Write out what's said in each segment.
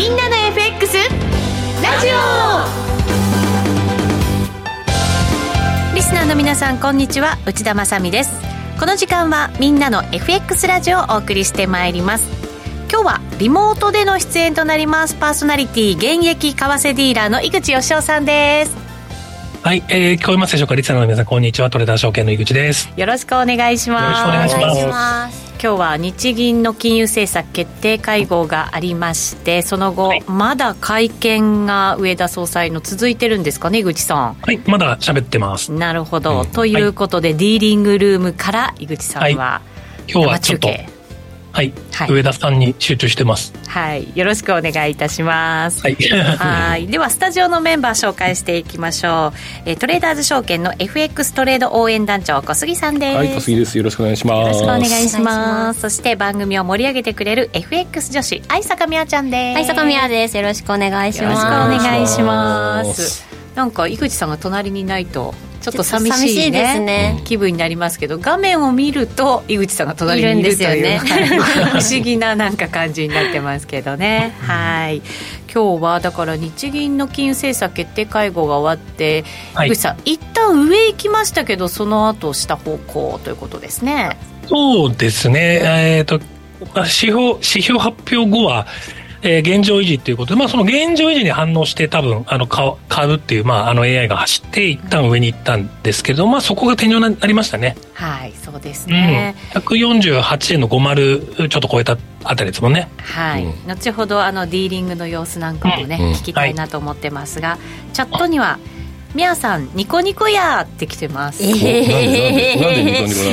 みんなの FX ラジオ。リスナーの皆さんこんにちは。内田まさです。この時間はみんなの FX ラジオをお送りしてまいります。今日はリモートでの出演となります。パーソナリティ現役為替ディーラーの井口義雄さんです。はい、えー、聞こえますでしょうか？リスナーの皆さんこんにちは。トレーダー証券の井口です。よろしくお願いします。よろしくお願いします今日は日銀の金融政策決定会合がありましてその後、はい、まだ会見が上田総裁の続いてるんですかね井口さん。はいまだ喋ってます。なるほど、うん、ということで、はい、ディーリングルームから井口さんは、今日はちょっとはい、はい、上田さんに集中してます。はい。よろしくお願いいたします。はい。はい。ではスタジオのメンバー紹介していきましょう、えー、トレーダーズ証券の FX トレード応援団長小杉さんです。はい小杉です。よろしくお願いします。よろしくお願いします。そして番組を盛り上げてくれる FX 女子愛坂美和ちゃんです。愛坂美和です。よろしくお願いします。よろしくお願いします。なんか井口さんが隣にいないとちょっと寂しい,、ね、ですね。気分になりますけど画面を見ると井口さんが隣にいるというね、不思議ななんか感じになってますけどね。はい。今日はだから日銀の金融政策決定会合が終わって、はい、井口さん一旦上行きましたけどその後下方向ということですね。そうですね。えっ、ー、と指標指標発表後はえー、現状維持っていうことで、まあ、その現状維持に反応して多分あの買買うっていう、まあ、あの AI が走って一旦上に行ったんですけど、まあ、そこが天井になりましたね。はいそうですね、うん、148円の50ちょっと超えたあたりですもんね。はい、うん、後ほどあのディーリングの様子なんかもね、うん、聞きたいなと思ってますが、はい、チャットには「みやさんニコニコやって来てます。ええー、なんでニコニコな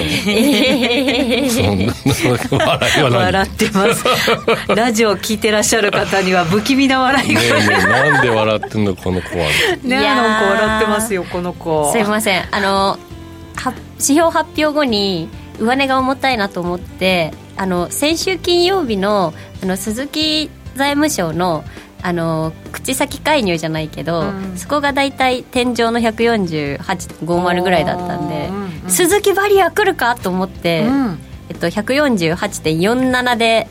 の、えー、そんな笑ってますラジオ聞いてらっしゃる方には不気味な笑いがねえねえなんで笑ってんのこの子はねなんか笑ってますよこの子すいませんあの指標発表後に上値が重たいなと思ってあの先週金曜日のあの鈴木財務省のあの口先介入じゃないけど、うん、そこが大体天井の148.50ぐらいだったんで、うんうん、鈴木バリア来るかと思って、うん、えっと、148.47で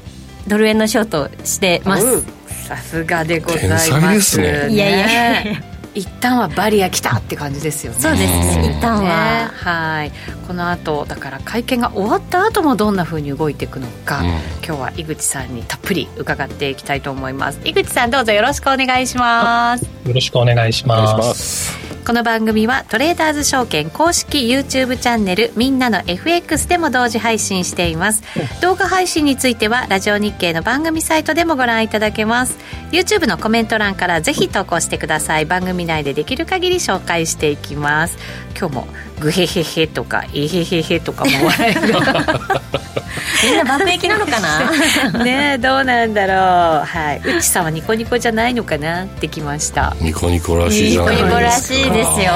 ドル円のショートしてます。さすがでございますね。いやいや一旦はバリア来たって感じですよね。そうです。ね。一旦は、はい。この後だから会見が終わった後もどんなふうに動いていくのか、うん、今日は井口さんにたっぷり伺っていきたいと思います。井口さんどうぞよろしくお願いします。よろしくお願いしますこの番組はトレーダーズ証券公式 YouTube チャンネルみんなの FX でも同時配信しています、動画配信についてはラジオ日経の番組サイトでもご覧いただけます。YouTube のコメント欄からぜひ投稿してください。番組内でできる限り紹介していきます。今日もグヘヘヘとかエヘヘヘとかも笑いが みんな爆撃なのかな？ねどうなんだろう。はい。内さんはニコニコじゃないのかなってきました。ニコニコらしいじゃないニコニコらしいですよ。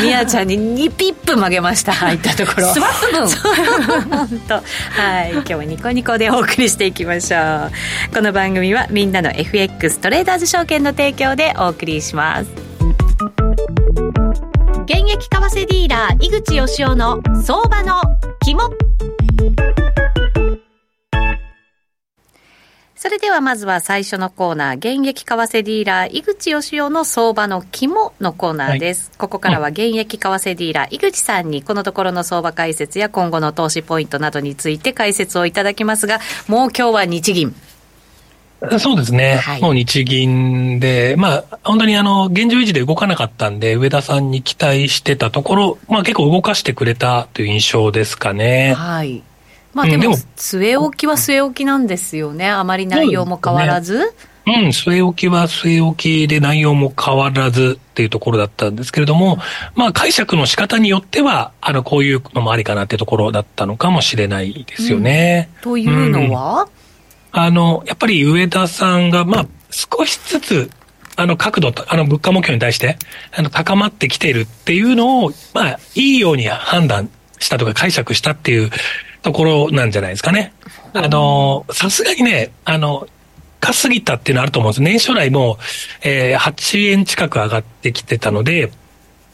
みやちゃんに2ピップ曲げました。入ったところ。スワップ分。本当。はい。今日はニコニコでお送りしていきましょう。この番組はみんなの FX トレーダーズ証券の提供でお送りします現役為替ディーラー井口義雄の相場の肝それではまずは最初のコーナー、現役為替ディーラー、井口義雄の相場の肝のコーナーです。はい、ここからは現役為替ディーラー、井口さんにこのところの相場解説や今後の投資ポイントなどについて解説をいただきますが、もう今日は日銀。そうですね、はい、もう日銀で、まあ、本当にあの現状維持で動かなかったんで、上田さんに期待してたところ、まあ、結構動かしてくれたという印象ですかね。はいまあでも、据え置きは据え置きなんですよね。あまり内容も変わらず。うん、据え置きは据え置きで内容も変わらずっていうところだったんですけれども、まあ解釈の仕方によっては、あの、こういうのもありかなっていうところだったのかもしれないですよね。うん、というのは、うん、あの、やっぱり上田さんが、まあ、少しずつ、あの角度と、あの物価目標に対して、あの高まってきているっていうのを、まあ、いいように判断したとか解釈したっていうところなんじゃないですかね。あの、さすがにね、あの、高すぎたっていうのはあると思うんです。年初来も、えー、8円近く上がってきてたので、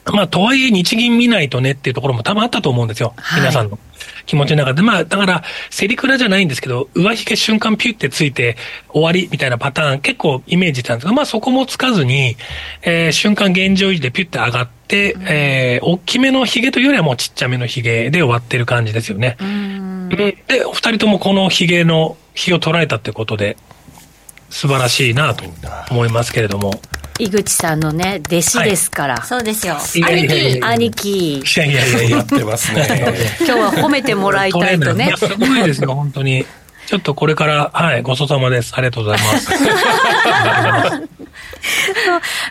まあ、とはいえ日銀見ないとねっていうところも多分あったと思うんですよ。はい、皆さんの気持ちの中で。まあ、だから、セリクラじゃないんですけど、上髭瞬間ピュってついて終わりみたいなパターン結構イメージしたんですが、まあそこもつかずに、えー、瞬間現状維持でピュって上がって、うん、えー、大きめの髭というよりはもうちっちゃめの髭で終わってる感じですよね。で、お二人ともこの髭の、髭を捉えたってことで、素晴らしいなと思いますけれども。井口さんのね、弟子ですから。はい、そうですよ。兄貴、兄貴。いやいやいや、やってますね。今日は褒めてもらいたいとね。すごいですよ、本当に。ちょっとこれから、はい、ごちそうさまです。ありがとうございます。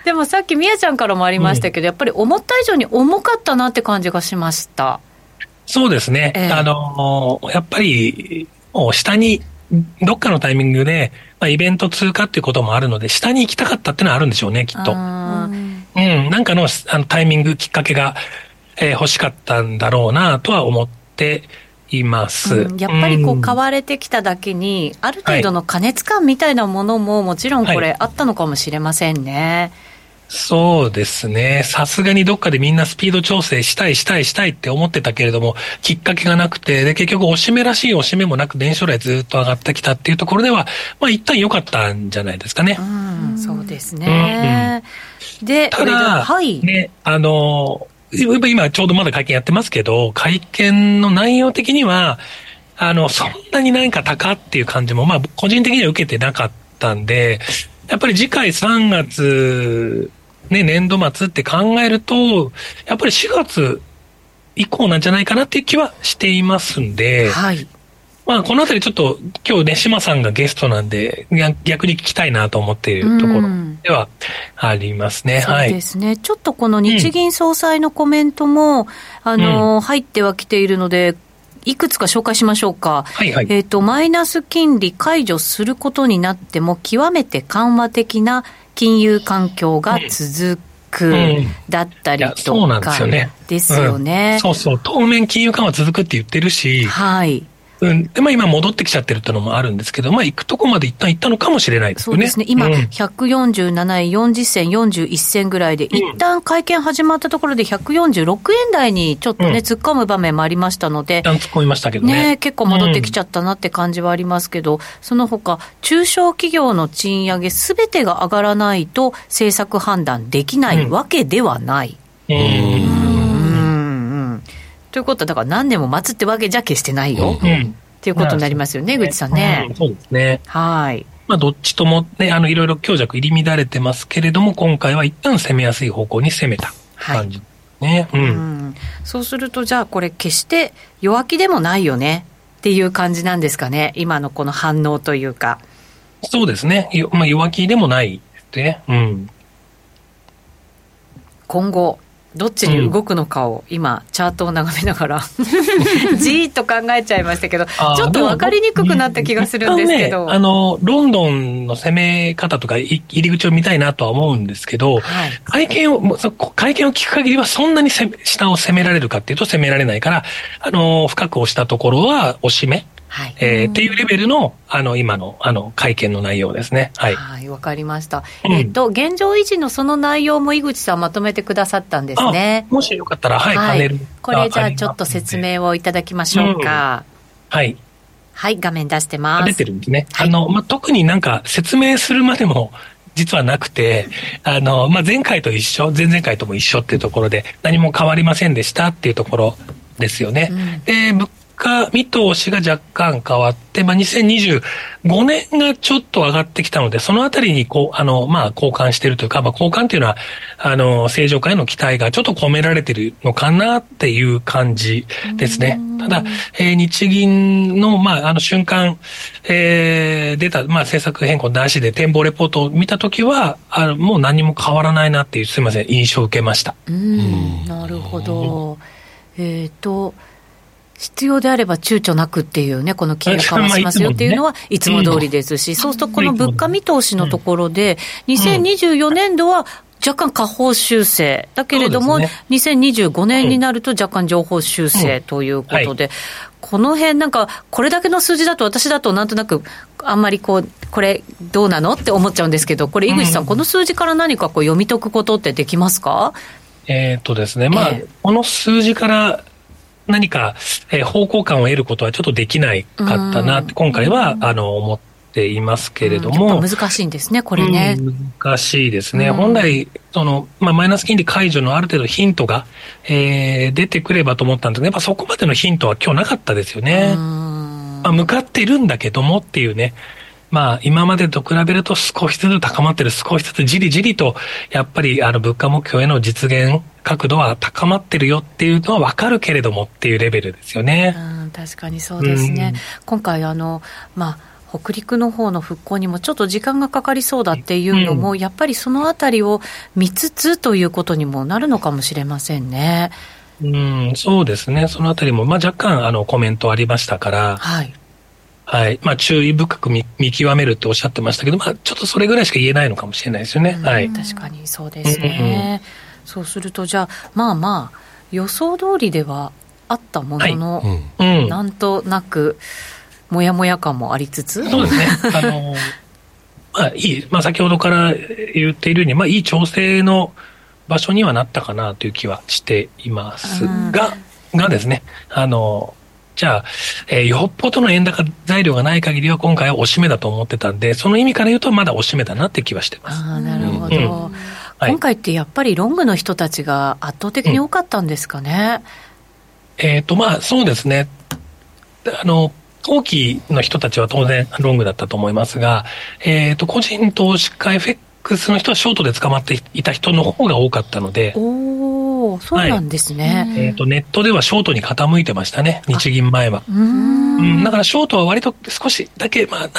でもさっきみやちゃんからもありましたけど、うん、やっぱり思った以上に重かったなって感じがしました。そうですね。えー、あの、やっぱり、もう下に、どっかのタイミングで、まあ、イベント通過っていうこともあるので、下に行きたかったっていうのはあるんでしょうね、きっと。うん。なんかのあのタイミング、きっかけが、えー、欲しかったんだろうなとは思っています、うん、やっぱりこう買われてきただけに、ある程度の加熱感みたいなものも、もちろんこれ、あったのかもしれませんね。はいそうですね。さすがにどっかでみんなスピード調整したいしたいしたいって思ってたけれども、きっかけがなくて、で、結局おしめらしいおしめもなく電子来ずっと上がってきたっていうところでは、まあ一旦良かったんじゃないですかね。うん、そうですね。うんうん、で、ただ、はい。ね、あの、今ちょうどまだ会見やってますけど、会見の内容的には、あの、そんなに何か高っていう感じも、まあ、個人的には受けてなかったんで、やっぱり次回3月ね、年度末って考えると、やっぱり4月以降なんじゃないかなっていう気はしていますんで、はい。まあ、このあたりちょっと今日ね、島さんがゲストなんで、逆に聞きたいなと思っているところではありますね。はい。そうですね。ちょっとこの日銀総裁のコメントも、うん、あの、うん、入ってはきているので、いくつか紹介しましょうか。はいはい。えっ、ー、と、マイナス金利解除することになっても、極めて緩和的な金融環境が続く、だったりとか、そうなんですよね。ですよね、そうそう。当面金融緩和続くって言ってるし、はい。うん。で、まあ今戻ってきちゃってるってのもあるんですけど、まあ行くとこまで一旦行ったのかもしれないですよね。そうですね。今、147円、40銭、41銭ぐらいで、一旦会見始まったところで146円台にちょっとね、突っ込む場面もありましたので。一旦突っ込みましたけどね。ね結構戻ってきちゃったなって感じはありますけど、その他、中小企業の賃上げすべてが上がらないと政策判断できないわけではない。うん。うんということは、だから何年も待つってわけじゃ決してないよ。うん。っていうことになりますよね、口さんね。うん、そうですね。はい。まあ、どっちともね、あの、いろいろ強弱入り乱れてますけれども、今回は一旦攻めやすい方向に攻めた感じ。ね、うん、うん。そうすると、じゃあこれ決して弱気でもないよねっていう感じなんですかね。今のこの反応というか。そうですね。まあ、弱気でもないでね。うん。今後、どっちに動くのかを、今、チャートを眺めながら じーっと考えちゃいましたけど、ちょっと分かりにくくなった気がするんですけど。ね、あの、ロンドンの攻め方とか入り口を見たいなとは思うんですけど、はい、会見を、会見を聞く限りはそんなに下を攻められるかっていうと攻められないから、あの、深く押したところは押し目。はい、えー、っていうレベルの、あの、今の、あの、会見の内容ですね。はい。はい、わかりました。うん、えっ、と、現状維持のその内容も井口さんまとめてくださったんですね。もしよかったら、はい、はい、パネル。これじゃあちょっと説明をいただきましょうか。うん、はい。はい、画面出してます。出てるんですね。はい、あの、まあ、特になんか説明するまでも、実はなくて、あの、まあ、前回と一緒、前々回とも一緒っていうところで、何も変わりませんでしたっていうところですよね。うん、で、物価見通しが若干変わって、まあ、2025年がちょっと上がってきたので、そのあたりにこう、あの、まあ、交換してるというか、まあ、交換っていうのは、あの、正常化への期待がちょっと込められてるのかなっていう感じですね。ただ、えー、日銀の、まあ、あの瞬間、えー、出た、まあ、政策変更なしで展望レポートを見たときは、あの、もう何も変わらないなっていう、すみません、印象を受けました。うん、なるほど。えっ、ー、と、必要であれば躊躇なくっていうね、この金融緩和しますよっていうのはいつも通りですし、そうするとこの物価見通しのところで、2024年度は若干下方修正。だけれども、ね、2025年になると若干上方修正ということで、この辺なんか、これだけの数字だと、私だとなんとなく、あんまりこう、これ、どうなのって思っちゃうんですけど、これ、井口さん、この数字から何かこう読み解くことってできますか？えっ、とですね、まあ、えー、この数字から何か、えー、方向感を得ることはちょっとできないかったなって、今回は、あの、思っていますけれども。難しいんですね、これね。難しいですね。本来、その、まあ、マイナス金利解除のある程度ヒントが、えー、出てくればと思ったんですけど、やっぱそこまでのヒントは今日なかったですよね。まあ、向かっているんだけどもっていうね。まあ、今までと比べると少しずつ高まってる、少しずつじりじりと、やっぱり、あの、物価目標への実現角度は高まってるよっていうのはわかるけれどもっていうレベルですよね。うん、確かにそうですね。今回、あの、まあ、北陸の方の復興にもちょっと時間がかかりそうだっていうのも、うん、やっぱりそのあたりを見つつということにもなるのかもしれませんね。うん、そうですね。そのあたりも、まあ、若干あのコメントありましたから、はい。はい。まあ、注意深く見見極めるっておっしゃってましたけど、まあ、ちょっとそれぐらいしか言えないのかもしれないですよね。はい。確かにそうですね。うんうん、そうすると、じゃあ、まあまあ、予想通りではあったものの、はいうん、なんとなく、もやもや感もありつつそうですね。あの、まあ、いい、まあ、先ほどから言っているように、まあ、いい調整の場所にはなったかなという気はしていますが、がですね、あの、じゃあ、えー、よっぽどの円高材料がない限りは今回は押し目だと思ってたんで、その意味から言うとまだ押し目だなって気はしてます。あなるほど、うんはい、今回ってやっぱりロングの人たちが圧倒的に多かったんですかね？うん、えっ、ー、と、まあ、そうですね。あの、後期の人たちは当然ロングだったと思いますが、えっ、ー、と、個人投資家 FX の人はショートで捕まっていた人の方が多かったので、おそうなんですね。はい、えっ、ー、と、ネットではショートに傾いてましたね、日銀前は。うん、だからショートは割と少しだけ、まあ、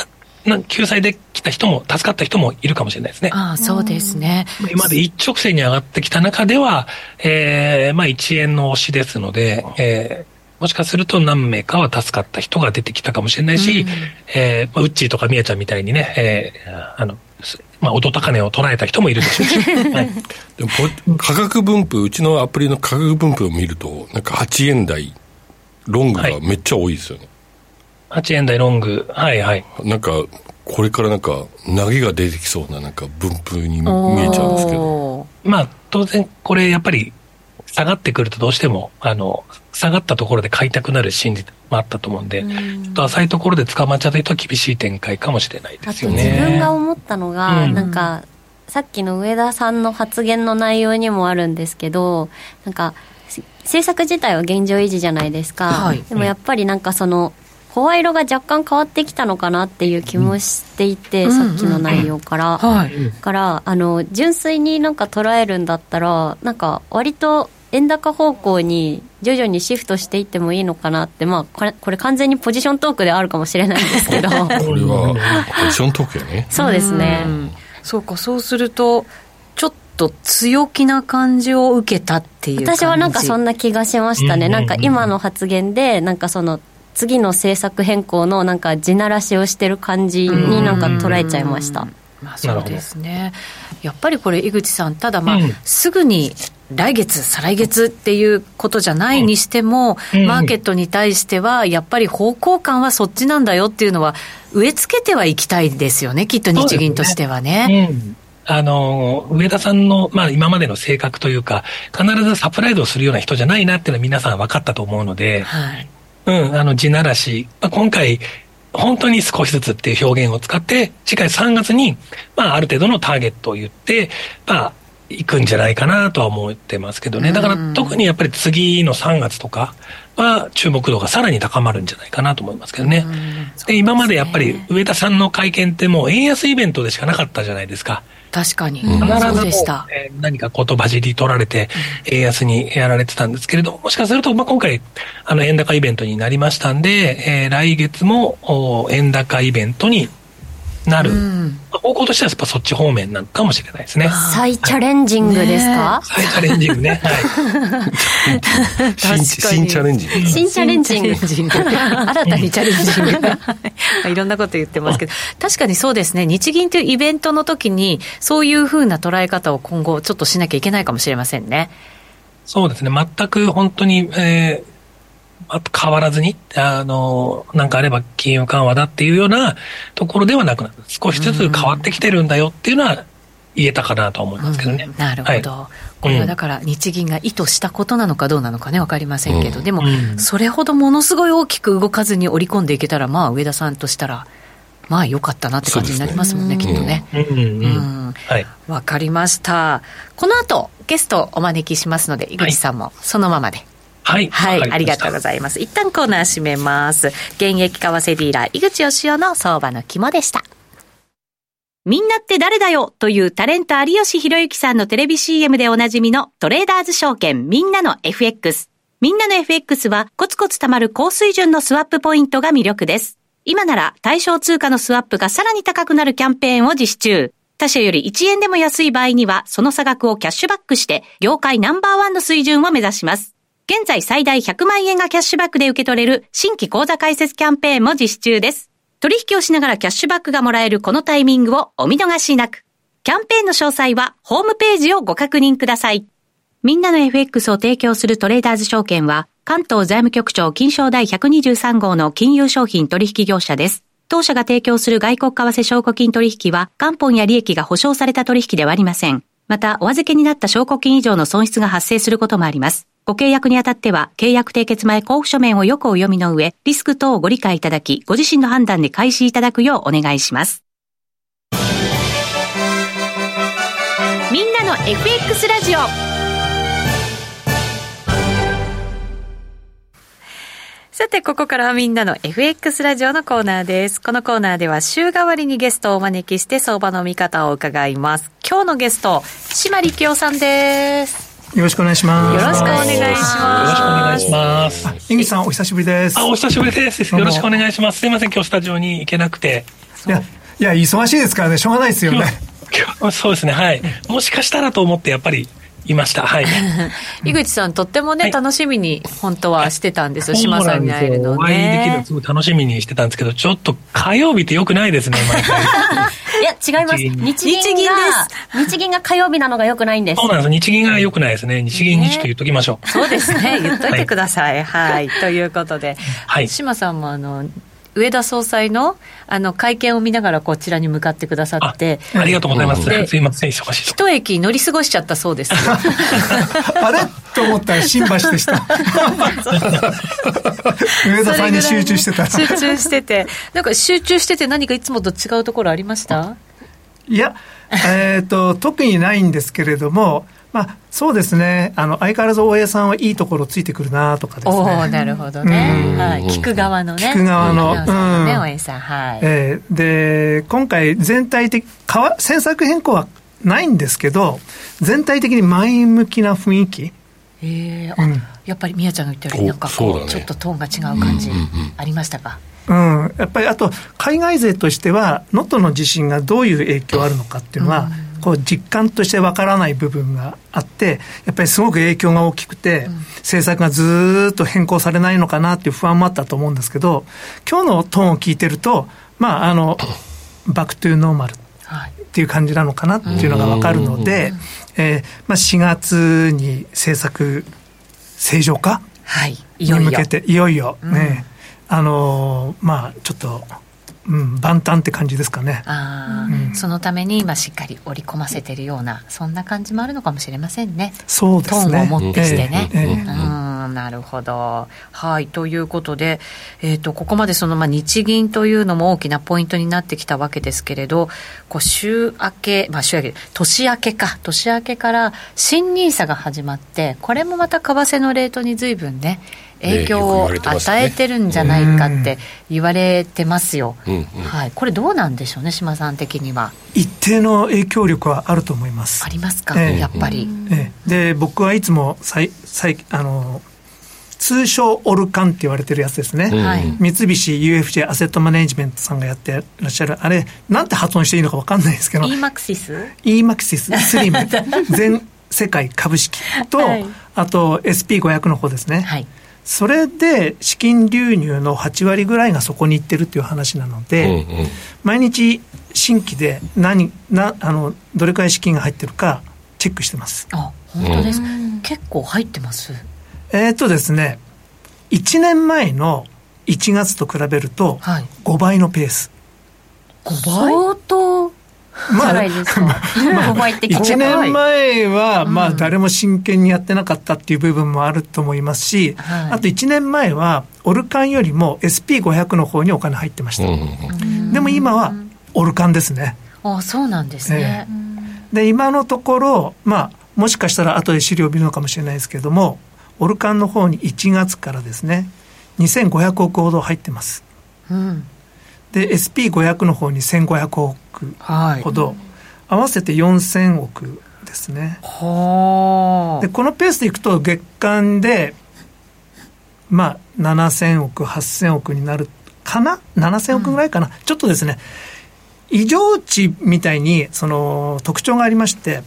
な救済できた人も、助かった人もいるかもしれないですね。ああ、そうですね。今まで一直線に上がってきた中では、えー、まあ1円の押しですので、えー、もしかすると何名かは助かった人が出てきたかもしれないし、うん、えー、まあ、ウッチーとかミヤちゃんみたいにね、えー、あの、まあ、音高値を捉えた人もいるでしょうし。はい、でも価格分布、うちのアプリの価格分布を見ると、なんか8円台、ロングがめっちゃ多いですよね。はい、8円台ロング、はいはい。なんか、これからなんか、投げが出てきそうななんか分布に見えちゃうんですけど。まあ、当然、これやっぱり、下がってくるとどうしても、あの、下がったところで買いたくなる心理もあったと思うんで、うん、ちょっと浅いところで捕まっちゃった人は厳しい展開かもしれないですよね。自分が思ったのが、うん、なんか、さっきの上田さんの発言の内容にもあるんですけど、なんか、政策自体は現状維持じゃないですか。はい、でもやっぱりなんかその、声色が若干変わってきたのかなっていう気もしていて、うん、さっきの内容から。はい、からあの純粋になんか捉えるんだったらなんか割と円高方向に徐々にシフトしていってもいいのかなって、まあ、これこれ完全にポジショントークであるかもしれないんですけど。これはポジショントークやね。そうですね。そうかそうするとちょっと強気な感じを受けたっていう私はなんかそんな気がしましたね、なんか今の発言でなんかその次の政策変更のなんか地ならしをしてる感じになんか捉えちゃいました。まあ、そうですね。やっぱりこれ井口さんただまあ、うん、すぐに来月、再来月っていうことじゃないにしても、うん、マーケットに対しては、やっぱり方向感はそっちなんだよっていうのは、植え付けてはいきたいですよね、きっと日銀としてはね。あの、上田さんの、まあ今までの性格というか、必ずサプライズをするような人じゃないなっていうのは皆さん分かったと思うので、はい、うん、あの、地ならし、まあ、今回、本当に少しずつっていう表現を使って、次回3月に、まあ、ある程度のターゲットを言って、まあ、行くんじゃないかなとは思ってますけどね。だから特にやっぱり次の3月とかは注目度がさらに高まるんじゃないかなと思いますけどね。で、今までやっぱり上田さんの会見ってもう円安イベントでしかなかったじゃないですか。確かに。必ずえー、何か言葉尻取られて、円安にやられてたんですけれども、もしかすると、まあ、今回、あの、円高イベントになりましたんで、えー、来月も、円高イベントになる、うん、方向としてはやっぱそっち方面なのかもしれないですね。再チャレンジングですか、再チャレンジングね。はい。新チャレンジング。新チャレンジング。新たにチャレンジング。いろんなこと言ってますけど、確かにそうですね、日銀というイベントの時に、そういうふうな捉え方を今後ちょっとしなきゃいけないかもしれませんね。そうですね、全く本当に、えー、変わらずに、あの、なんかあれば金融緩和だっていうようなところではなくなる。少しずつ変わってきてるんだよっていうのは、言えたかなと思いますけどね。うん、なるほど。はい、これはだから日銀が意図したことなのかどうなのかね、わかりませんけど、うん、でも、それほどものすごい大きく動かずに織り込んでいけたら、まあ、上田さんとしたら、まあ、良かったなって感じになりますもんね、ねきっとね。わかりました。この後、ゲストお招きしますので、井口さんもそのままで。はい。はい。ありがとうございます。一旦コーナー閉めます。現役為替ディーラー、井口義雄の相場の肝でした。みんなって誰だよというタレント有吉弘行さんのテレビ CM でおなじみのトレーダーズ証券みんなの FX。みんなの FX はコツコツ貯まる高水準のスワップポイントが魅力です。今なら対象通貨のスワップがさらに高くなるキャンペーンを実施中。他社より1円でも安い場合にはその差額をキャッシュバックして業界ナンバーワンの水準を目指します。現在最大100万円がキャッシュバックで受け取れる新規口座開設キャンペーンも実施中です。取引をしながらキャッシュバックがもらえるこのタイミングをお見逃しなく。キャンペーンの詳細はホームページをご確認ください。みんなの FX を提供するトレーダーズ証券は、関東財務局長金賞第123号の金融商品取引業者です。当社が提供する外国為替証拠金取引は、元本や利益が保証された取引ではありません。また、お預けになった証拠金以上の損失が発生することもあります。ご契約にあたっては、契約締結前交付書面をよくお読みの上、リスク等をご理解いただき、ご自身の判断で開始いただくようお願いします。みんなの FX ラジオさて、ここからはみんなの FX ラジオのコーナーです。このコーナーでは週替わりにゲストをお招きして相場の見方を伺います。今日のゲスト、島力夫さんです。よろしくお願いします。よろしくお願いします。よろしくお願いします。井口さん、お久しぶりです。あ、お久しぶりです。よろしくお願いします。すいません、今日スタジオに行けなくて。いや、いや、忙しいですからね、しょうがないですよね。そうですね、はい。もしかしたらと思って、やっぱり、いました。はい。井口さん、とってもね、はい、楽しみに、本当はしてたんですよ、島さんに会えるのね。お会いできるのすごい楽しみにしてたんですけど、ちょっと火曜日ってよくないですね、毎回。いや、違います。日銀が、日銀が火曜日なのがよくないんです。そうなんです。日銀がよくないですね。日銀にちょっと言っときましょう。そうですね。言っといてください。はい。ということで、はい。島さんも、あの、上田総裁のあの会見を見ながらこちらに向かってくださって。ありがとうございます。すいません忙しい一駅乗り過ごしちゃったそうです。あれ？と思ったら新橋でした。上田さんに集中してた。集中してて。なんか集中してて何かいつもと違うところありました？いやえっ、ー、と特にないんですけれどもまあ、そうですね。あの、相変わらず大江さんはいいところついてくるなとかですね。おなるほどね。はい。聞く側のね。聞く側の。うん。ね、大江さん。はい。えー、で、今回全体的、かわ、政策変更はないんですけど、全体的に前向きな雰囲気。ええー、うん、やっぱり宮ちゃんが言ったように、なんかこう、ね、ちょっとトーンが違う感じ、ありましたか、うん、やっぱりあと、海外勢としては、能登の地震がどういう影響あるのかっていうのは、うんこう実感としてわからない部分があって、やっぱりすごく影響が大きくて、政策がずっと変更されないのかなっていう不安もあったと思うんですけど、今日のトーンを聞いてると、まあ、あの、back to normal っていう感じなのかなっていうのがわかるので、えー、まあ、4月に政策正常化、はい、に向けて、いよいよね、うん、あのまあ、ちょっと、うん、万端って感じですかね。あ、うん、そのために今しっかり織り込ませてるようなそんな感じもあるのかもしれませんね。そうですね。トーンを持ってしてね、えーえー、うんなるほど。はいということで、えーと、ここまでその、まあ、日銀というのも大きなポイントになってきたわけですけれどこう週明け、まあ、週明け年明けか。年明けから新 NISA が始まってこれもまた為替のレートに随分ね影響を与えてるんじゃないかって言われてますよ、はい、これどうなんでしょうね島さん的には。一定の影響力はあると思います。ありますか、えー、やっぱり、えー、で僕はいつもさいさいあの通称オルカンって言われてるやつですね、はい、三菱 UFJ アセットマネジメントさんがやってらっしゃる。あれなんて発音していいのか分かんないですけど。E マクシス e マクシススリム。全世界株式と、はい、あと SP500 の方ですね、はいそれで資金流入の8割ぐらいがそこに行ってるっていう話なので、うんうん、毎日新規で何なあのどれくらい資金が入ってるかチェックしてます。あ本当ですか、うん、結構入ってます？えー、っとですね1年前の1月と比べると5倍のペース、5倍？相当まあ、1 年前は、まあ、誰も真剣にやってなかったっていう部分もあると思いますし、あと1年前は、オルカンよりも SP500 の方にお金入ってました。でも今は、オルカンですね。あそうなんですね。で、今のところ、まあ、もしかしたら後で資料を見るのかもしれないですけれども、オルカンの方に1月からですね、2500億ほど入ってます。うん、で、SP500 の方に1500億ほど、はい、合わせて4000億ですね。で、このペースでいくと月間で、まあ、7000億、8000億になるかな ?7000 億ぐらいかな、うん、ちょっとですね、異常値みたいにその特徴がありまして、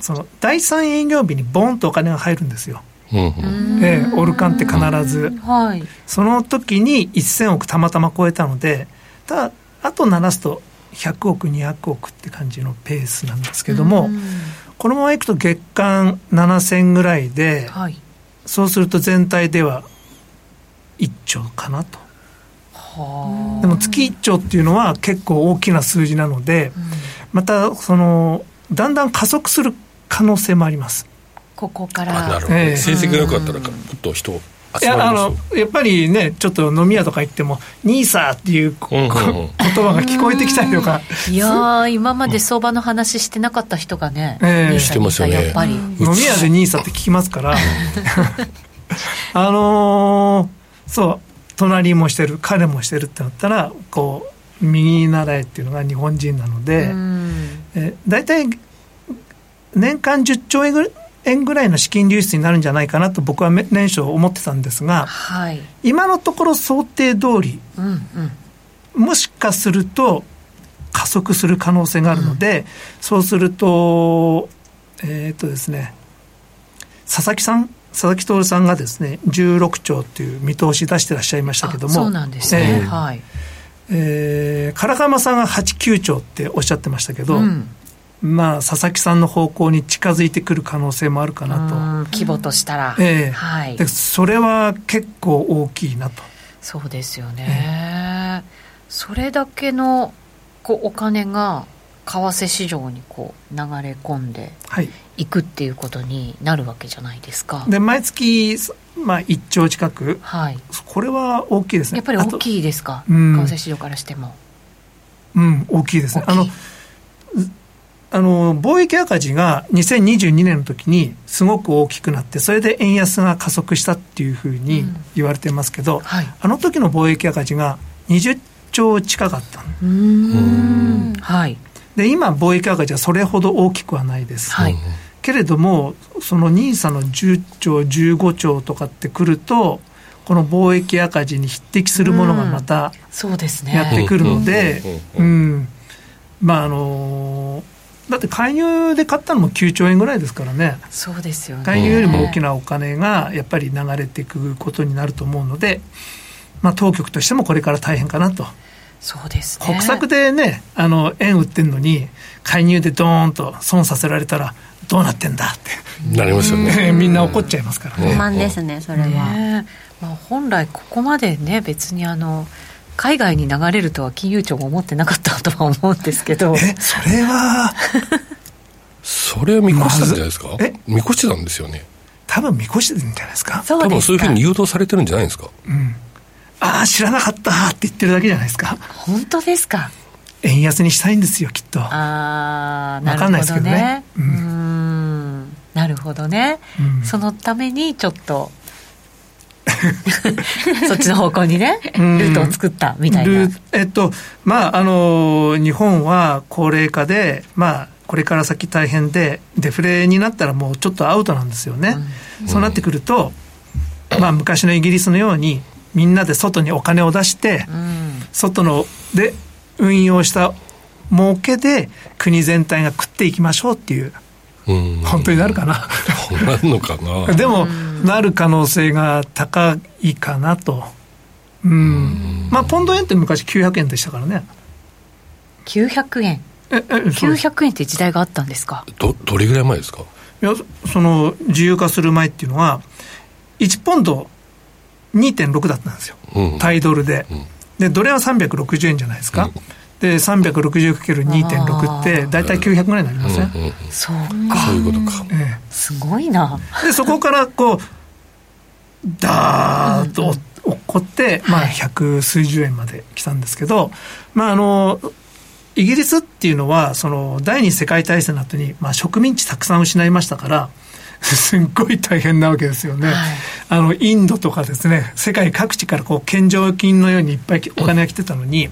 その第3営業日にボンとお金が入るんですよ。えオルカンって必ず、はい、その時に1000億たまたま超えたのでただあとならすと100億200億って感じのペースなんですけどもこのままいくと月間7000ぐらいで、はい、そうすると全体では1兆かなと。でも月1兆っていうのは結構大きな数字なので、またそのだんだん加速する可能性もあります。ここから。なるほど、えー、成績が良かったらもっと人いやあのやっぱりねちょっと飲み屋とか行っても「ニーサー」っていう、言葉が聞こえてきたりとか。いや今まで相場の話してなかった人がね、えー、してますよね。やっぱり。飲み屋でニーサって聞きますから。あのー、そう隣もしてる彼もしてるってなったらこう右習えっていうのが日本人なので、えー、大体年間10兆円ぐらい円ぐらいの資金流出になるんじゃないかなと僕は年初思ってたんですが、はい、今のところ想定通り、うんうん、もしかすると加速する可能性があるので、うん、そうするとえっ、とですね佐々木さん佐々木徹さんがですね16兆という見通し出してらっしゃいましたけどもそうなんですね、えー、はい。えー、唐釜さんが8、9兆っておっしゃってましたけど、うんまあ、佐々木さんの方向に近づいてくる可能性もあるかなと。規模としたら。ええはい、でそれは結構大きいなと。そうですよね。ええ、それだけのこうお金が為替市場にこう流れ込んでいくっていうことになるわけじゃないですか。で毎月まあ、1兆近く、はい、これは大きいですねやっぱり大きいですか、為替市場からしても。うん、大きいですね。あのあの貿易赤字が2022年の時にすごく大きくなってそれで円安が加速したっていうふうに言われてますけど、うんはい、あの時の貿易赤字が20兆近かったはい、で今貿易赤字はそれほど大きくはないです、はい、けれどもその NISA の10兆15兆とかってくるとこの貿易赤字に匹敵するものがまたやってくるので、うん、まああのーだって介入で買ったのも9兆円ぐらいですからね、そうですよね介入よりも大きなお金がやっぱり流れていくことになると思うので、まあ、当局としてもこれから大変かなと。そうですね、国策でね、あの円売ってるのに、介入でドーンと損させられたら、どうなってんだってなりますよね みんな怒っちゃいますからね。不満ですね、それは。ねまあ、本来、ここまでね、別にあの海外に流れるとは金融庁も思ってなかったとは思うんですけど。えそれはそれは見越したんじゃないですか、ま、え？見越してたんですよね。多分見越してるんじゃないですか？多分そういうふうに誘導されてるんじゃないですか、うん、ああ知らなかったって言ってるだけじゃないですか？本当ですか？円安にしたいんですよきっと。ああなるほどね。ね、うん、なるほどね、うん、そのためにちょっと そっちの方向にね、ルートを作ったみたいな。えっと、まあ、あの、日本は高齢化で、まあ、これから先大変で、デフレになったらもうちょっとアウトなんですよね。うん、そうなってくると、まあ、昔のイギリスのように、みんなで外にお金を出して、うん、外ので運用した儲けで国全体が食っていきましょうっていう、本当になるかな。なるのかな。でも、なる可能性が高いかなと。うん。まあ、ポンド円って昔900円でしたからね。900円。ええ900円って時代があったんですか？どどれぐらい前ですか？いやその自由化する前っていうのは1ポンド2.6だったんですよ、うん、タイドルで、うん、でドル円は360円じゃないですか、うん、で 360×2.6 って大体900ぐらいになりません、うんうん、そうか。そういうことか、ええ、すごいな。でそこからこうダーッと落っこって、まあ百数十円まで来たんですけど、まああのイギリスっていうのはその第二次世界大戦の後にまあ植民地たくさん失いましたから すっごい大変なわけですよね、はい、あのインドとかですね世界各地からこう献上金のようにいっぱいお金が来てたのに、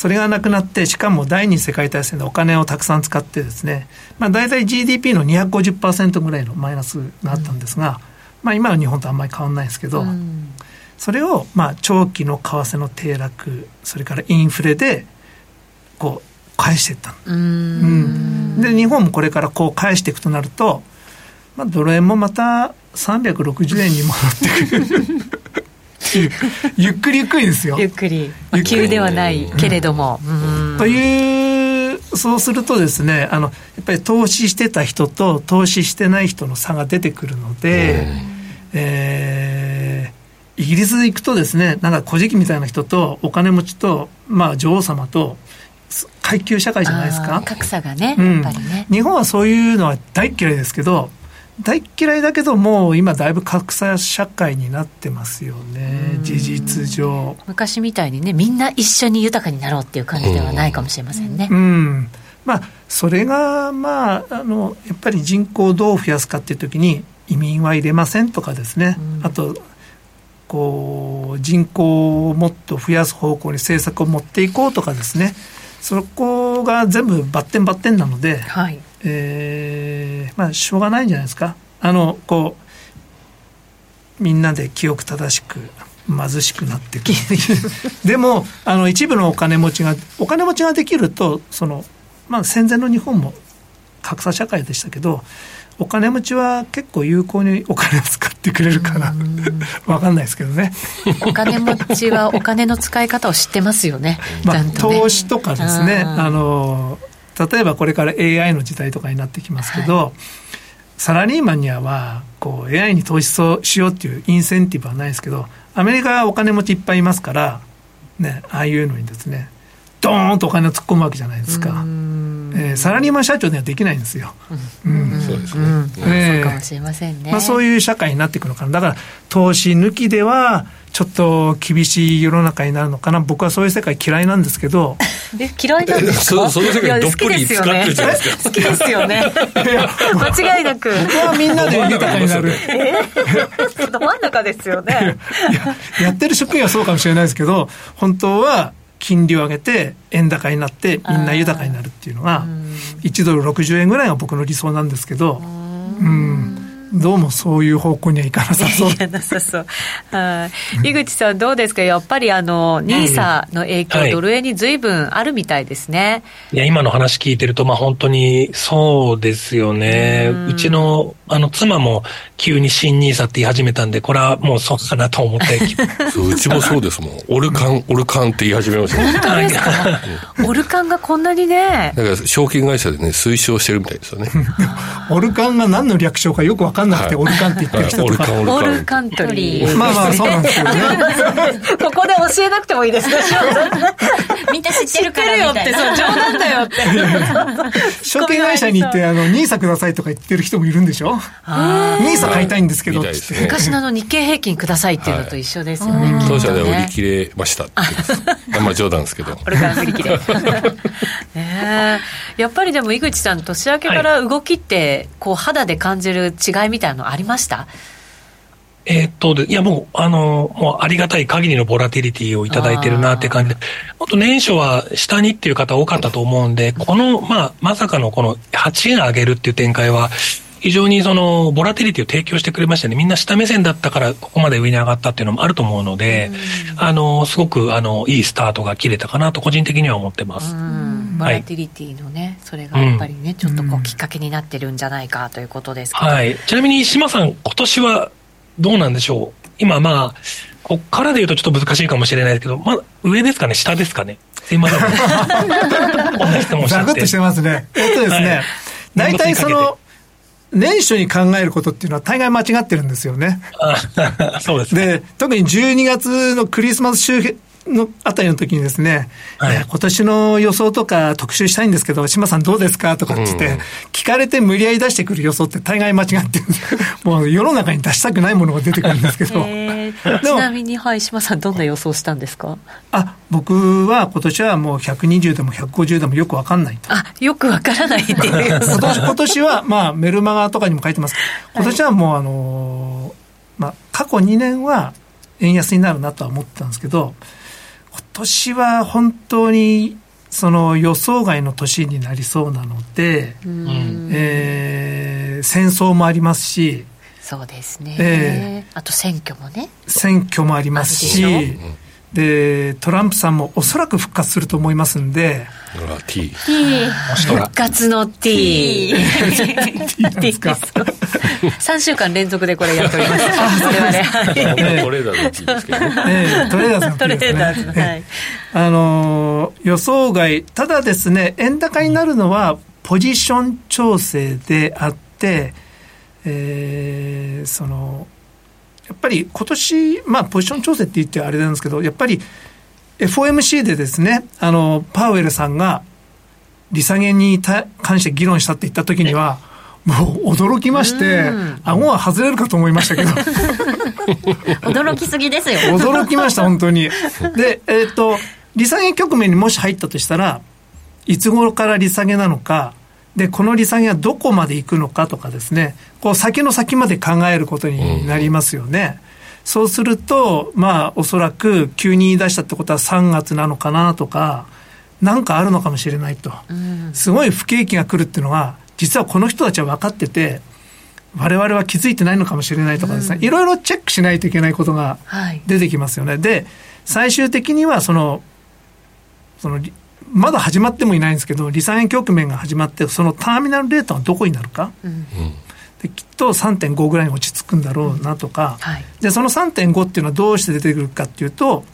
それがなくなってしかも第二次世界大戦でお金をたくさん使ってですね、まあ、大体 GDP の250%ぐらいのマイナスがあったんですが、うん、まあ、今は日本とあんまり変わらないですけど、うん、それをまあ長期の為替の低落それからインフレでこう返していったうん、で日本もこれからこう返していくとなるとまあ、ドル円もまた360円に戻ってくる ゆっくりゆっくりですよ。ゆっくり、まあ、急ではないけれども、うん、というそうするとですねあのやっぱり投資してた人と投資してない人の差が出てくるので、えー、イギリス行くとですねなんか古事記みたいな人とお金持ちと、まあ、女王様と階級社会じゃないですか？格差がね、やっぱりね、日本はそういうのは大嫌いですけど大嫌いだけどもう今だいぶ格差社会になってますよね。事実上。昔みたいにねみんな一緒に豊かになろうっていう感じではないかもしれませんね。うん、うんまあそれがまああのやっぱり人口をどう増やすかっていう時に移民は入れませんとかですね、うん、あとこう人口をもっと増やす方向に政策を持っていこうとかですね。そこが全部バッテンバッテンなので、はいえー、まあしょうがないんじゃないですか。あのこうみんなで記憶正しく貧しくなっていく でもあの一部のお金持ちがお金持ちができるとその、まあ、戦前の日本も格差社会でしたけどお金持ちは結構有効にお金を使ってくれるかな。分かんないですけどね。お金持ちはお金の使い方を知ってますよね。まあ、投資とかですね。あの例えばこれから AI の時代とかになってきますけど、はい、サラリーマンにはこう AI に投資しようっていうインセンティブはないですけどアメリカはお金持ちいっぱいいますからねああいうのにですねドーンとお金を突っ込むわけじゃないですか。えー、サラリーマン社長にはできないんですよ。うん、そうですね。そうかもしれませんね。まあそういう社会になっていくのかな。だから投資抜きではちょっと厳しい世の中になるのかな。僕はそういう世界嫌いなんですけど。え、嫌いなんですか？その世界どっぷり使ってるじゃないですか。好きですよね。間違いなく。僕はみんなで豊かになる。えど真ん中ですよね。ややってる職員はそうかもしれないですけど、本当は金利を上げて円高になってみんな豊かになるっていうのが1ドル60円ぐらいが僕の理想なんですけどうんどうもそういう方向にはいかなさそう。いなさそう。はい。井口さんどうですか？やっぱりあの、ニーサの影響、はい、ドル円に随分あるみたいですね。いや、今の話聞いてると、まあ本当にそうですよね。うちの、あの、妻も急に新ニーサって言い始めたんで、これはもうそうかなと思って。そううちもそうですもん。オルカン、オルカンって言い始めました、ね。本当ですかオルカンがこんなにね。だから証券会社でね、推奨してるみたいですよね。オルカンが何の略称かよくわかかんなくて、オルカンって言ってる人とか。オルカントリー。まあまあ、そうなんですけどね。ここで教えなくてもいいですね。みんな知ってるからみたいな。そう、冗談だよって。証券会社に行って、あの、ニーサくださいとか言ってる人もいるんでしょ？ニーサ買いたいんですけど、昔のあの日経平均くださいっていうのと一緒ですよね。当社で売り切れましたって。あんま冗談ですけど。オルカン売り切れ。やっぱりでも井口さん、年明けから動きって、こう肌で感じる違いみたいなのありました？えー、っと、いやもう、あの、もうありがたい限りのボラティリティをいただいてるなって感じで、もっと年初は下にっていう方多かったと思うんで、この、まあ、まさかのこの8円上げるっていう展開は、非常にその、ボラティリティを提供してくれましたね。みんな下目線だったから、ここまで上に上がったっていうのもあると思うので、あの、すごく、あの、いいスタートが切れたかなと、個人的には思ってます。ボラティリティのね、それがやっぱりね、ちょっとこう、きっかけになってるんじゃないかということです。はい。ちなみに、島さん、今年はどうなんでしょう？今、まあ、こっからで言うとちょっと難しいかもしれないですけど、まあ、上ですかね？下ですかね？すいません。こんな質問しちゃって。ザクッとしてますね。えっとですね、大体その、年初に考えることっていうのは大概間違ってるんですよね。そうです、ね、で、特に12月のクリスマス周のあたりの時にですね、はい、今年の予想とか特集したいんですけど、島さんどうですかとかってって、うん、聞かれて無理やり出してくる予想って大概間違ってる もう世の中に出したくないものが出てくるんですけど。ちなみに、はい、島さんどんな予想したんですか？あ、僕は今年はもう120でも150でもよくわかんないと。あ、よくわからないっていう今年。今年は、まあメルマガとかにも書いてます。今年はもうあのー、まあ過去2年は円安になるなとは思ってたんですけど、今年は本当にその予想外の年になりそうなので、えー、戦争もありますし、そうですね、えー、あと選挙もね。選挙もありますし、でトランプさんもおそらく復活すると思いますんで、T。T。復活の T。T ですか？3週間連続でこれやっております。我々。トレーダーの T ですけどね。トレーダーの T ですね。はい。あの予想外、ただですね、円高になるのはポジション調整であって、えー、その、やっぱり今年、まあ、ポジション調整って言ってあれなんですけど、やっぱり FOMC でですね、あの、パウエルさんが利下げに関して議論したって言った時には、もう驚きまして、顎は外れるかと思いましたけど。驚きすぎですよ。驚きました、本当に。で、えっ、ー、と、利下げ局面にもし入ったとしたら、いつ頃から利下げなのか、で、この利下げはどこまで行くのかとかですね、こう先の先まで考えることになりますよね。うん、そうすると、まあ、おそらく急に言い出したってことは3月なのかなとか、なんかあるのかもしれないと。うん、すごい不景気が来るっていうのは、実はこの人たちは分かってて、我々は気づいてないのかもしれないとかですね、うん、いろいろチェックしないといけないことが出てきますよね。はい、で、最終的にはその、そのまだ始まってもいないんですけど、利下げ局面が始まって、そのターミナルレートはどこになるか、うん、できっと3.5ぐらいに落ち着くんだろうなとか、うんはい、でその3.5っていうのはどうして出てくるかっていうと、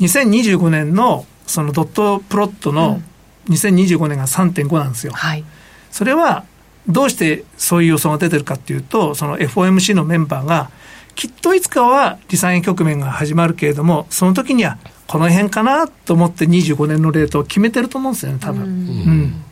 2025年のそのドットプロットの2025年が3.5なんですよ。はい、それはどうしてそういう予想が出てるかっていうと、その FOMC のメンバーが、きっといつかは利下げ局面が始まるけれども、その時にはこの辺かなと思って25年のレートを決めてると思うんですよね、多分。うん。うん。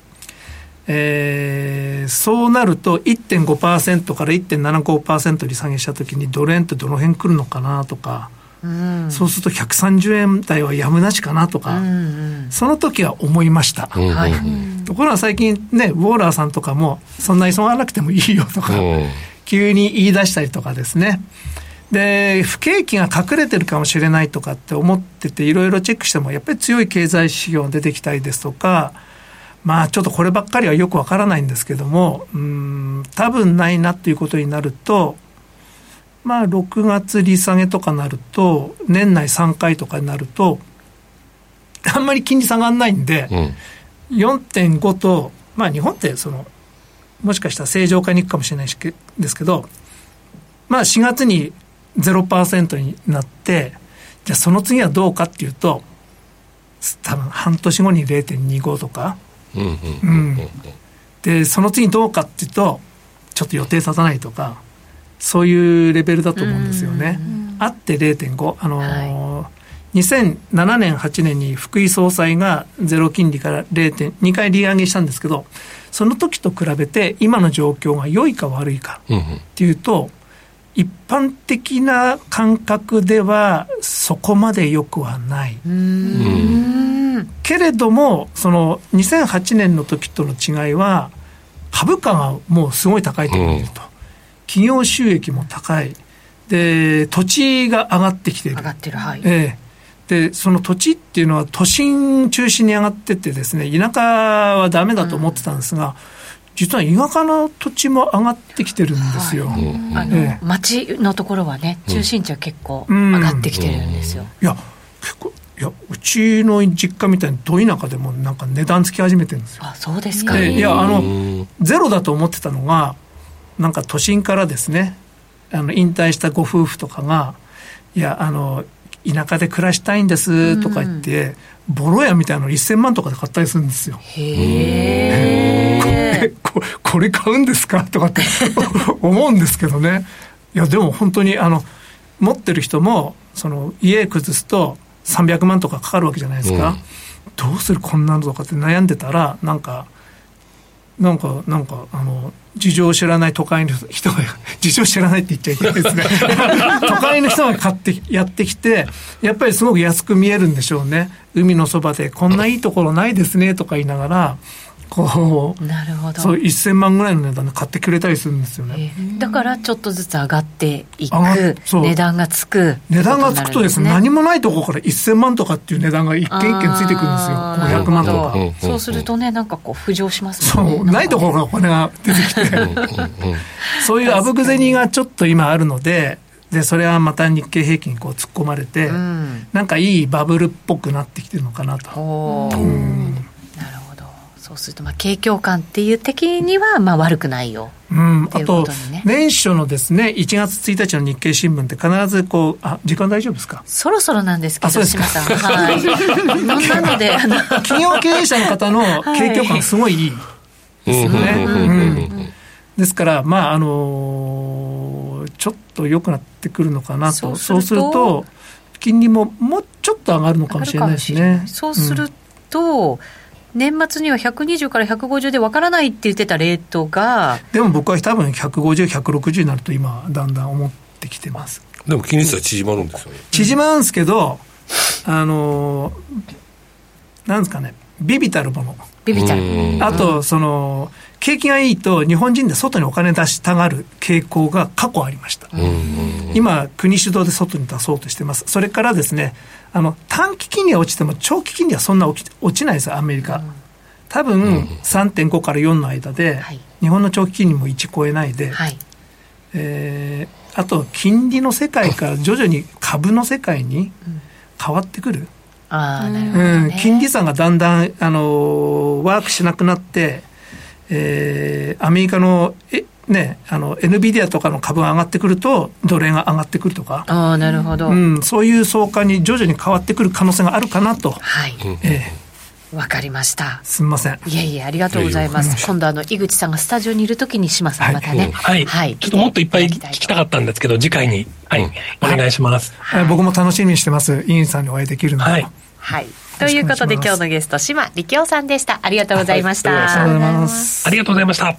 えー、そうなると1.5%から1.75%利下げしたときにドル円ってどの辺来るのかなとか、うん、そうすると130円台はやむなしかなとか、うんうん、その時は思いました、はい、ところが最近ねウォーラーさんとかもそんな急がなくてもいいよとか、急に言い出したりとかですねで、不景気が隠れてるかもしれないとかって思ってて、いろいろチェックしても、やっぱり強い経済指標が出てきたりですとか、まあちょっとこればっかりはよくわからないんですけども、うん、多分ないなっていうことになると、まあ6月利下げとかなると、年内3回とかになると、あんまり金利下がらないんで、うん、4.5と、まあ日本ってその、もしかしたら正常化に行くかもしれないですけど、まあ4月に0%になって、じゃあその次はどうかっていうと、多分半年後に0.25とか、うん、で、その次どうかっていうと、ちょっと予定立たないとか、そういうレベルだと思うんですよね。あって0.5。あのーはい、2007年、8年に福井総裁がゼロ金利から0.2回利上げしたんですけど、その時と比べて今の状況が良いか悪いかっていうと、一般的な感覚ではそこまでよくはない。けれども、その2008年の時との違いは、株価がもうすごい高いところにいると。企業収益も高い。で、土地が上がってきてる。上がってる、はい。ええ。で、その土地っていうのは都心中心に上がってってですね、田舎はダメだと思ってたんですが、うん実は田舎の土地も上がってきてるんですよ。はい、あの、ええ、町のところはね、中心地は結構上がってきてるんですよ。いや、結構、いや、うちの実家みたいにど田舎でもなんか値段つき始めてるんですよ。あ、そうですか。いや、あの、ゼロだと思ってたのが、なんか都心からですね、あの、引退したご夫婦とかが、いや、あの、田舎で暮らしたいんですとか言って、ボロ屋みたいなの1000万とかで買ったりするんですよ。へえ。ここれ買うんですかとかって 思うんですけどね。いや、でも本当に、あの、持ってる人も、その、家崩すと、300万とかかかるわけじゃないですか、どうするこんなのとかって悩んでたらなんかなんかなんかあの事情を知らない都会の人が 事情を知らないって言っちゃいけないですね。都会の人が買ってやってきてやっぱりすごく安く見えるんでしょうね。海のそばでこんないいところないですねとか言いながらこうなるほど。そう1000万ぐらいの値段で買ってくれたりするんですよね、えー、だからちょっとずつ上がっていく値段がつく。値段がつくとですね何もないところから1000万とかっていう値段が一件一件ついてくるんですよ。500万とか。そうするとねなんかこう浮上しますね。そう。ないところからお金が出てきて。そういうあぶく銭がちょっと今あるのででそれはまた日経平均にこう突っ込まれて、うん、なんかいいバブルっぽくなってきてるのかなと。うんそうするとまあ景況感っていう的にはまあ悪くないよ。うん、あと、年初のですね、1月1日の日経新聞って必ずこう、あ、時間大丈夫ですか？そろそろなんですけど、島さん。はい。なので、あの、企業経営者の方の 景況感すごいいいですよね。うん。ですから、まあ、あのー、ちょっと良くなってくるのかなと。そうすると、金利ももうちょっと上がるのかもしれないですね。そうすると、うん年末には120から150で分からないって言ってたレートがでも僕は多分150、160になると今、だんだん思ってきてます。でも金利差は縮まるんですよね。縮まるんですけど、あのなんですかね、ビビたるもの。ビビたる。あと、その、景気がいいと日本人で外にお金出したがる傾向が過去ありました。今、国主導で外に出そうとしてます。それからですね、あの短期金利は落ちても長期金利はそんな落ち落ちないですよ、アメリカ。多分3.5から4の間で、日本の長期金利も1超えないで、はい、えー、あと金利の世界から徐々に株の世界に変わってくる。あなるほど、ね、うん、金利差がだんだん、あのワークしなくなって、えー、アメリカのえね、あの、NVIDIA とかの株が上がってくると、奴隷が上がってくるとか。ああ、なるほど。うん、そういう相関に徐々に変わってくる可能性があるかなと。はい。ええわかりました。すみません。いえいえ、ありがとうございます。今度あの、井口さんがスタジオにいるときに島さんまたね、はい。はい。ちょっともっといっぱい聞きたかったんですけど、次回に、はい、お願いします。はい。僕も楽しみにしてます。インさんにお会いできるのはい。はい。ということで今日のゲスト、島力夫さんでした。ありがとうございました。ありがとうございます。ありがとうございました。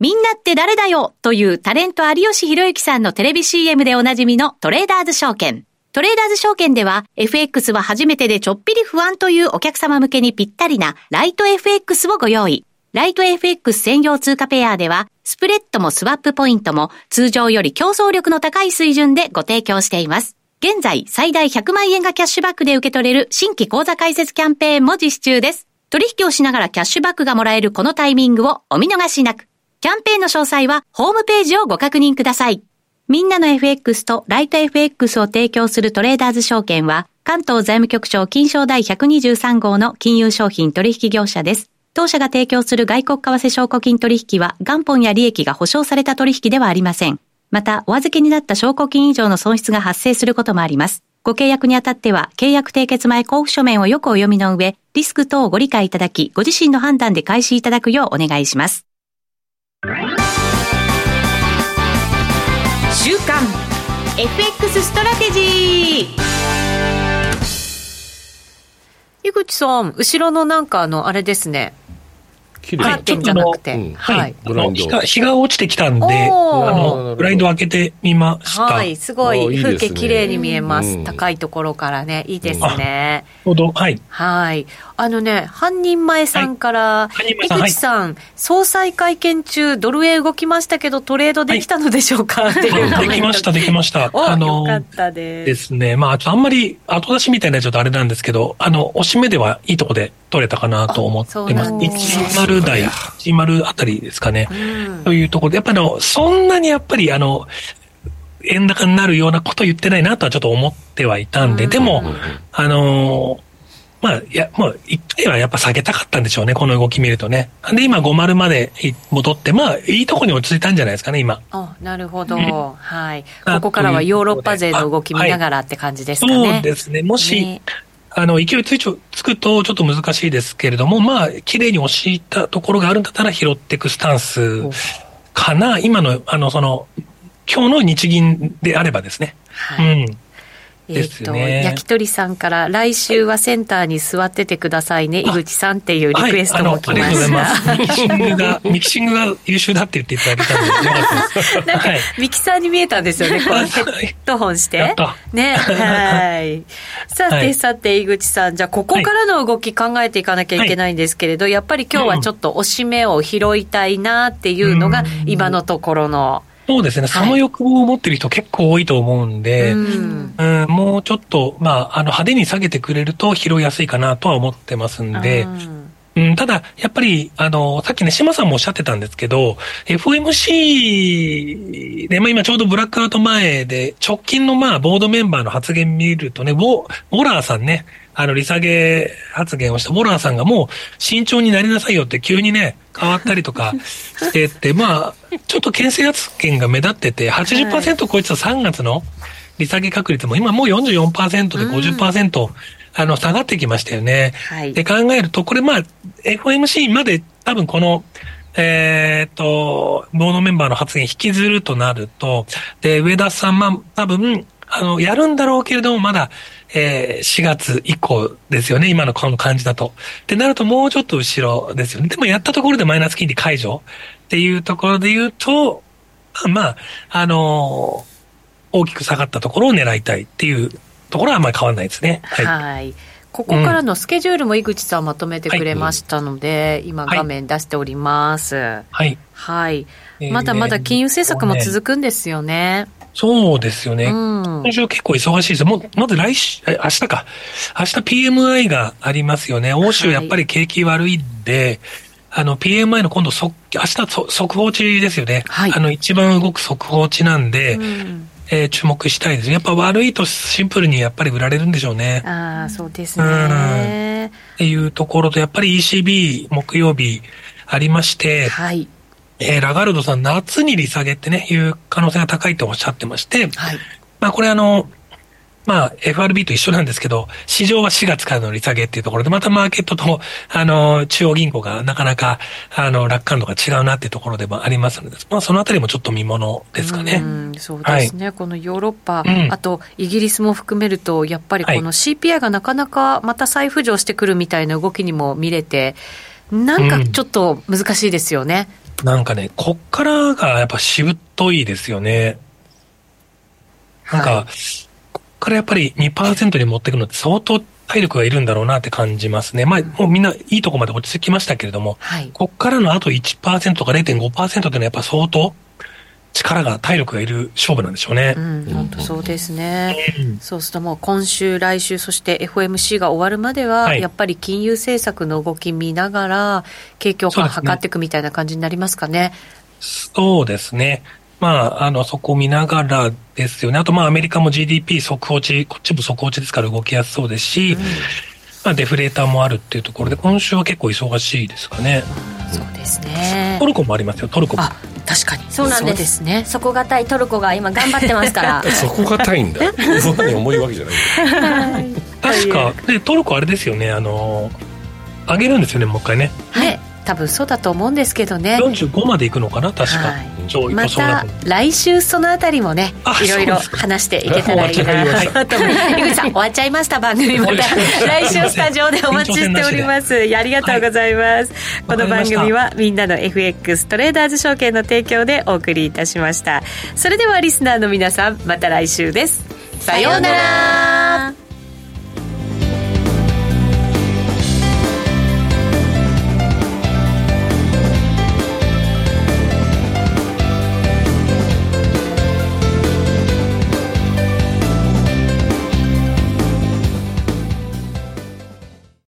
みんなって誰だよというタレント有吉弘行さんのテレビ CM でおなじみのトレーダーズ証券。トレーダーズ証券では FX は初めてでちょっぴり不安というお客様向けにぴったりなライト FX をご用意。ライト FX 専用通貨ペアではスプレッドもスワップポイントも通常より競争力の高い水準でご提供しています。現在最大100万円がキャッシュバックで受け取れる新規口座開設キャンペーンも実施中です。取引をしながらキャッシュバックがもらえるこのタイミングをお見逃しなく。キャンペーンの詳細はホームページをご確認ください。みんなの FX とライト FX を提供するトレーダーズ証券は、関東財務局長金賞第123号の金融商品取引業者です。当社が提供する外国為替証拠金取引は元本や利益が保証された取引ではありません。また、お預けになった証拠金以上の損失が発生することもあります。ご契約にあたっては、契約締結前交付書面をよくお読みの上、リスク等をご理解いただき、ご自身の判断で開始いただくようお願いします。週刊 FX ストラテジー井口さん、後ろのなんかあの、あれですね。カーテンじゃなくて、はい。日が、日が落ちてきたんで、あの、ブラインド開けてみました。はい、すごい風景綺麗に見えます。高いところからね、いいですね。ほど、はい。はい。あのね、半人前さんから、井口さん、総裁会見中、ドル円動きましたけど、トレードできたのでしょうか、っていうできました、できました。あの、よかったです。ですね。まあ、あんまり後出しみたいなちょっとあれなんですけど、あの、押し目ではいいとこで取れたかなと思ってます。10台、10あたりですかね。というところで、やっぱりあの、そんなにやっぱりあの、円高になるようなこと言ってないなとはちょっと思ってはいたんで、でも、あのまあ、いや、もう、一回はやっぱ下げたかったんでしょうね、この動き見るとね。で、今、50まで戻って、まあ、いいとこに落ち着いたんじゃないですかね、今。あなるほど、うん、はい。ここからはヨーロッパ勢の動き見ながらって感じですかね。そうですね。もし、ね、あの、勢いついつくとちょっと難しいですけれども、まあ、綺麗に押したところがあるんだったら拾っていくスタンスかな。今の、あの、その、今日の日銀であればですね。はい。うん。えっ、ー、と、焼き鳥さんから、来週はセンターに座っててくださいね、井口さんっていうリクエストも来ました。はい、ミキシングが、ミキシングが優秀だって言っていただけたので。なんか、はい、ミキサーに見えたんですよね、こうヘッドホンして。ね、はい。さて、さて、井口さん、じゃあ、ここからの動き考えていかなきゃいけないんですけれど、やっぱり今日はちょっとおしめを拾いたいなっていうのが、今のところの、そうですね、その欲望を持ってる人結構多いと思うんで、うん、うんもうちょっと、まあ、あの派手に下げてくれると拾いやすいかなとは思ってますんで、うん、ただ、やっぱり、あの、さっきね、島さんもおっしゃってたんですけど、FMC で、まあ今ちょうどブラックアウト前で、直近のまあボードメンバーの発言見るとね、ウォーラーさんね、あの、利下げ発言をしたモラーさんがもう慎重になりなさいよって急にね、変わったりとかしてって、まあ、ちょっと牽制発言が目立ってて、80%超えてた3月の利下げ確率も今もう44%で50%、うん、あの、下がってきましたよね。はい、で考えると、これまあ、FOMC まで多分この、えっ、と、ボードメンバーの発言引きずるとなると、で、上田さん、まあ、多分、あの、やるんだろうけれども、まだ、えー、4月以降ですよね、今のこの感じだと。ってなるともうちょっと後ろですよね。でもやったところでマイナス金利解除っていうところで言うと、まあ、あのー、大きく下がったところを狙いたいっていうところはあんまり変わらないですね。はい。はいここからのスケジュールも井口さんまとめてくれましたので、うん、今画面出しております。はい。はい。まだまだ金融政策も続くんですよね。そうですよね。うん、今週結構忙しいです。もう、まず来週、明日か。明日 PMI がありますよね。欧州やっぱり景気悪いんで、はい、あの、PMI の今度、そ、明日速報値ですよね。はい、あの、一番動く速報値なんで、うん、えー、注目したいです。やっぱ悪いとシンプルにやっぱり売られるんでしょうね。ああ、そうですね。っていうところと、やっぱり ECB 木曜日ありまして、はい。えー、ラガルドさん、夏に利下げってね、いう可能性が高いとおっしゃってまして、はい、まあこれあの、まあ FRB と一緒なんですけど、市場は4月からの利下げっていうところで、またマーケットと、あの、中央銀行がなかなか、あの、楽観度が違うなっていうところでもありますので、まあそのあたりもちょっと見ものですかね。うそうですね、はい、このヨーロッパ、うん、あとイギリスも含めると、やっぱりこの CPI がなかなかまた再浮上してくるみたいな動きにも見れて、なんかちょっと難しいですよね。うんなんかね、こっからがやっぱしぶといですよね。なんか、はい、こっからやっぱり2%に持っていくのって相当体力がいるんだろうなって感じますね。まあ、もうみんないいとこまで落ち着きましたけれども、はい、こっからのあと1%とか0.5%っていうのはやっぱ相当力が、体力がいる勝負なんでしょうね。うん、本当そうですね。そうするともう今週、来週、そして FOMC が終わるまでは、はい、やっぱり金融政策の動き見ながら、景況感測っていくみたいな感じになりますかね。そうですね。まあ、あの、そこを見ながらですよね。あと、まあ、アメリカも GDP 速報値、こっちも速報値ですから動きやすそうですし、うん、まあ、デフレーターもあるっていうところで、今週は結構忙しいですかね。そうですね。トルコもありますよ、トルコも。確かに。そうなんです。ですね。底堅いトルコが今頑張ってますから。底堅いんだ。そんなに重いわけじゃない。確か。でトルコあれですよね。あの上げるんですよねもう一回ね。はい多分そうだと思うんですけどね。45までいくのかな？確か、はい、また来週そのあたりもねいろいろ話していけたらいいなと思います井口さん終わっちゃいました番組また。来週スタジオでお待ちしております。ありがとうございます、はい、この番組はみんなの FX トレーダーズ証券の提供でお送りいたしました。それではリスナーの皆さんまた来週です。さようなら